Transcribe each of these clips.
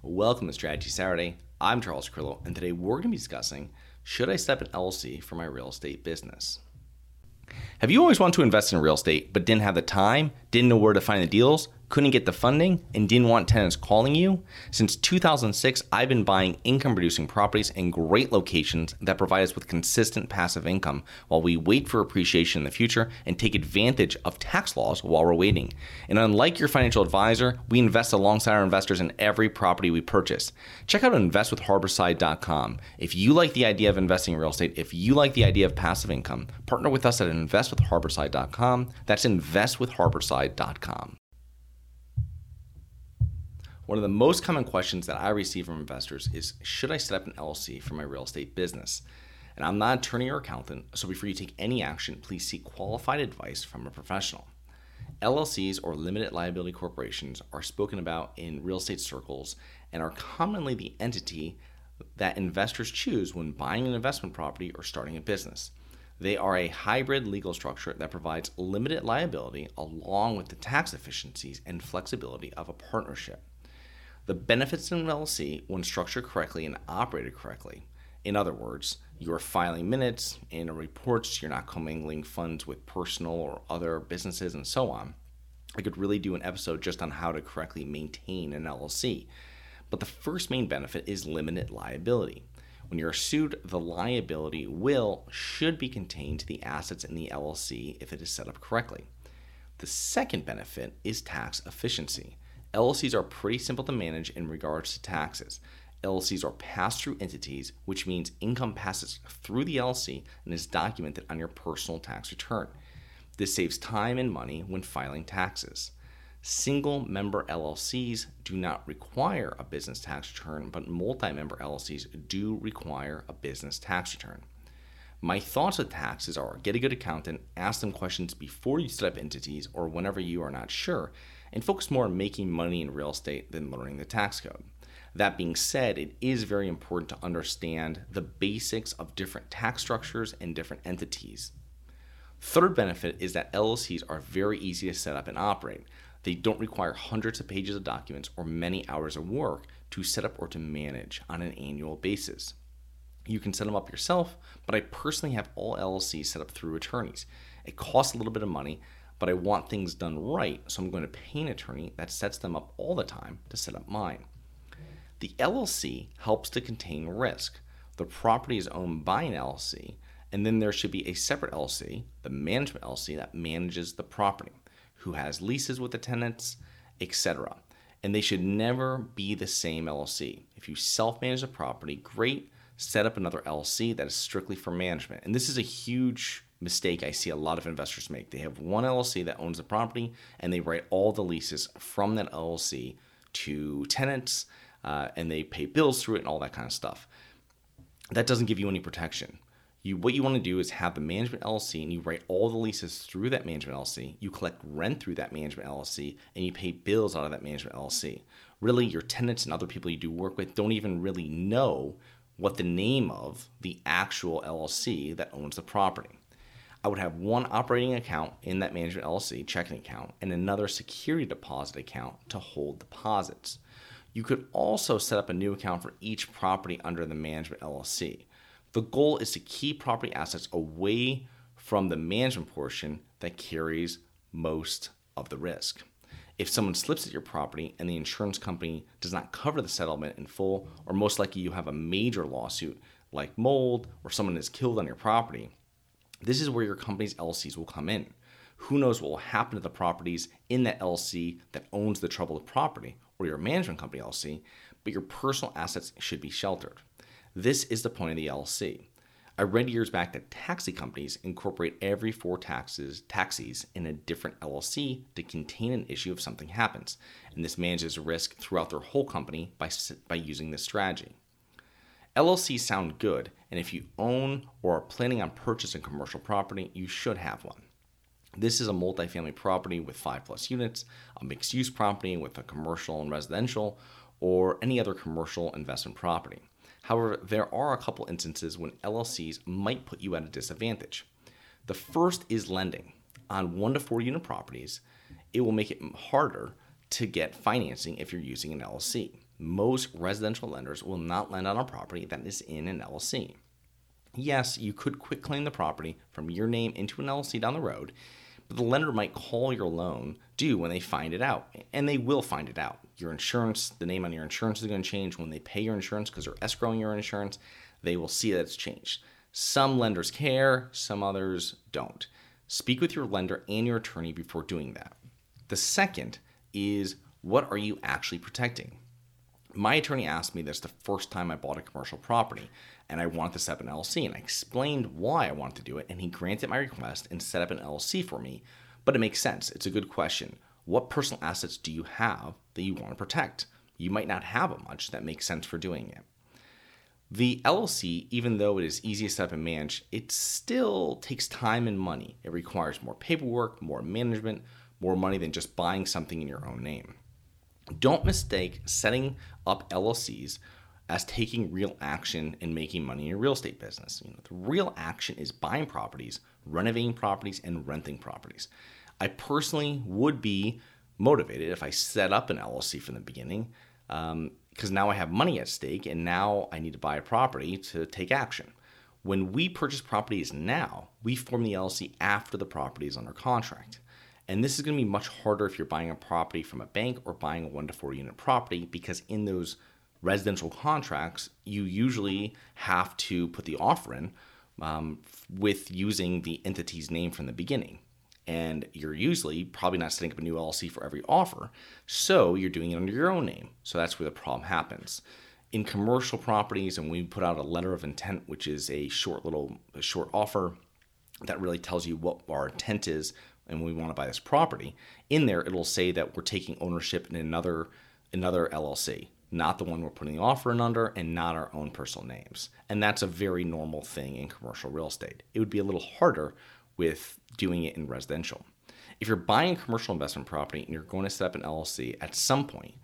Welcome to Strategy Saturday. I'm Charles Carillo, and today we're going to be discussing should I step an LLC for my real estate business? Have you always wanted to invest in real estate but didn't have the time, didn't know where to find the deals, couldn't get the funding, and didn't want tenants calling you? Since 2006, I've been buying income producing properties in great locations that provide us with consistent passive income while we wait for appreciation in the future and take advantage of tax laws while we're waiting. And unlike your financial advisor, we invest alongside our investors in every property we purchase. Check out investwithharborside.com. If you like the idea of investing in real estate, if you like the idea of passive income, partner with us at investwithharborside.com. That's investwithharborside.com. One of the most common questions that I receive from investors is Should I set up an LLC for my real estate business? And I'm not an attorney or accountant, so before you take any action, please seek qualified advice from a professional. LLCs or limited liability corporations are spoken about in real estate circles and are commonly the entity that investors choose when buying an investment property or starting a business. They are a hybrid legal structure that provides limited liability along with the tax efficiencies and flexibility of a partnership. The benefits of an LLC, when structured correctly and operated correctly, in other words, you're filing minutes and reports, you're not commingling funds with personal or other businesses, and so on. I could really do an episode just on how to correctly maintain an LLC. But the first main benefit is limited liability. When you're sued, the liability will should be contained to the assets in the LLC if it is set up correctly. The second benefit is tax efficiency. LLCs are pretty simple to manage in regards to taxes. LLCs are pass through entities, which means income passes through the LLC and is documented on your personal tax return. This saves time and money when filing taxes. Single member LLCs do not require a business tax return, but multi member LLCs do require a business tax return. My thoughts with taxes are get a good accountant, ask them questions before you set up entities or whenever you are not sure, and focus more on making money in real estate than learning the tax code. That being said, it is very important to understand the basics of different tax structures and different entities. Third benefit is that LLCs are very easy to set up and operate. They don't require hundreds of pages of documents or many hours of work to set up or to manage on an annual basis. You can set them up yourself, but I personally have all LLCs set up through attorneys. It costs a little bit of money, but I want things done right, so I'm going to pay an attorney that sets them up all the time to set up mine. The LLC helps to contain risk. The property is owned by an LLC, and then there should be a separate LLC, the management LLC, that manages the property, who has leases with the tenants, etc. And they should never be the same LLC. If you self manage a property, great. Set up another LLC that is strictly for management. And this is a huge mistake I see a lot of investors make. They have one LLC that owns the property and they write all the leases from that LLC to tenants uh, and they pay bills through it and all that kind of stuff. That doesn't give you any protection. You, what you want to do is have the management LLC and you write all the leases through that management LLC. You collect rent through that management LLC and you pay bills out of that management LLC. Really, your tenants and other people you do work with don't even really know what the name of the actual LLC that owns the property. I would have one operating account in that management LLC checking account and another security deposit account to hold deposits. You could also set up a new account for each property under the management LLC. The goal is to keep property assets away from the management portion that carries most of the risk. If someone slips at your property and the insurance company does not cover the settlement in full, or most likely you have a major lawsuit like mold or someone is killed on your property, this is where your company's LCs will come in. Who knows what will happen to the properties in that LC that owns the troubled property or your management company LC, but your personal assets should be sheltered. This is the point of the LC. I read years back that taxi companies incorporate every four taxes taxis in a different LLC to contain an issue if something happens, and this manages risk throughout their whole company by, by using this strategy. LLCs sound good, and if you own or are planning on purchasing commercial property, you should have one. This is a multifamily property with five plus units, a mixed use property with a commercial and residential, or any other commercial investment property. However, there are a couple instances when LLCs might put you at a disadvantage. The first is lending. On one to four unit properties, it will make it harder to get financing if you're using an LLC. Most residential lenders will not lend on a property that is in an LLC. Yes, you could quit claim the property from your name into an LLC down the road, but the lender might call your loan due when they find it out, and they will find it out. Your insurance, the name on your insurance is going to change when they pay your insurance because they're escrowing your insurance. They will see that it's changed. Some lenders care, some others don't. Speak with your lender and your attorney before doing that. The second is what are you actually protecting? My attorney asked me this the first time I bought a commercial property, and I wanted to set up an LLC, and I explained why I wanted to do it, and he granted my request and set up an LLC for me. But it makes sense. It's a good question. What personal assets do you have that you want to protect? You might not have a much that makes sense for doing it. The LLC, even though it is easy to set up and manage, it still takes time and money. It requires more paperwork, more management, more money than just buying something in your own name. Don't mistake setting up LLCs as taking real action and making money in your real estate business. You know, the real action is buying properties, renovating properties, and renting properties. I personally would be motivated if I set up an LLC from the beginning, because um, now I have money at stake and now I need to buy a property to take action. When we purchase properties now, we form the LLC after the property is under contract. And this is going to be much harder if you're buying a property from a bank or buying a one to four unit property because in those residential contracts, you usually have to put the offer in um, with using the entity's name from the beginning. And you're usually probably not setting up a new LLC for every offer. So you're doing it under your own name. So that's where the problem happens. In commercial properties, and we put out a letter of intent, which is a short little a short offer that really tells you what our intent is and we want to buy this property, in there it'll say that we're taking ownership in another another LLC, not the one we're putting the offer in under, and not our own personal names. And that's a very normal thing in commercial real estate. It would be a little harder with doing it in residential. If you're buying commercial investment property and you're going to set up an LLC at some point,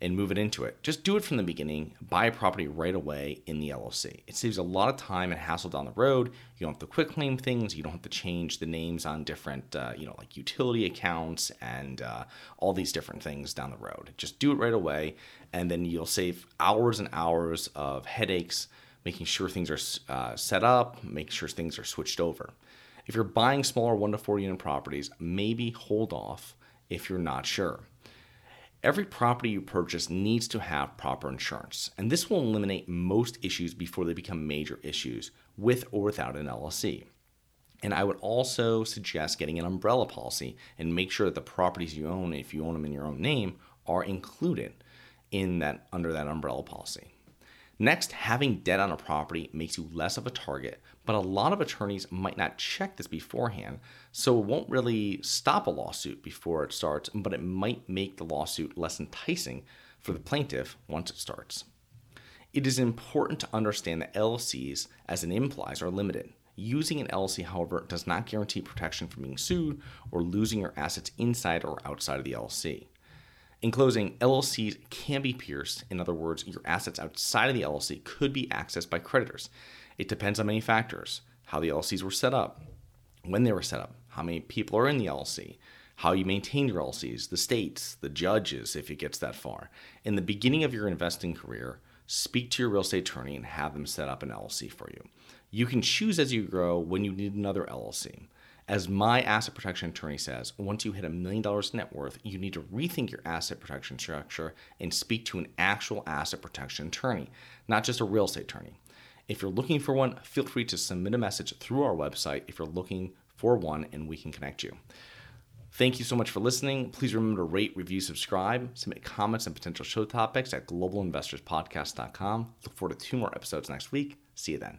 and move it into it. Just do it from the beginning. Buy a property right away in the LLC. It saves a lot of time and hassle down the road. You don't have to quick claim things. You don't have to change the names on different, uh, you know, like utility accounts and uh, all these different things down the road. Just do it right away, and then you'll save hours and hours of headaches making sure things are uh, set up, make sure things are switched over. If you're buying smaller one to four unit properties, maybe hold off if you're not sure. Every property you purchase needs to have proper insurance, and this will eliminate most issues before they become major issues with or without an LLC. And I would also suggest getting an umbrella policy and make sure that the properties you own, if you own them in your own name, are included in that under that umbrella policy. Next, having debt on a property makes you less of a target, but a lot of attorneys might not check this beforehand, so it won't really stop a lawsuit before it starts, but it might make the lawsuit less enticing for the plaintiff once it starts. It is important to understand that LLCs, as an implies, are limited. Using an LLC, however, does not guarantee protection from being sued or losing your assets inside or outside of the LLC. In closing, LLCs can be pierced. In other words, your assets outside of the LLC could be accessed by creditors. It depends on many factors how the LLCs were set up, when they were set up, how many people are in the LLC, how you maintain your LLCs, the states, the judges, if it gets that far. In the beginning of your investing career, speak to your real estate attorney and have them set up an LLC for you. You can choose as you grow when you need another LLC. As my asset protection attorney says, once you hit a million dollars net worth, you need to rethink your asset protection structure and speak to an actual asset protection attorney, not just a real estate attorney. If you're looking for one, feel free to submit a message through our website if you're looking for one and we can connect you. Thank you so much for listening. Please remember to rate, review, subscribe, submit comments and potential show topics at globalinvestorspodcast.com. Look forward to two more episodes next week. See you then.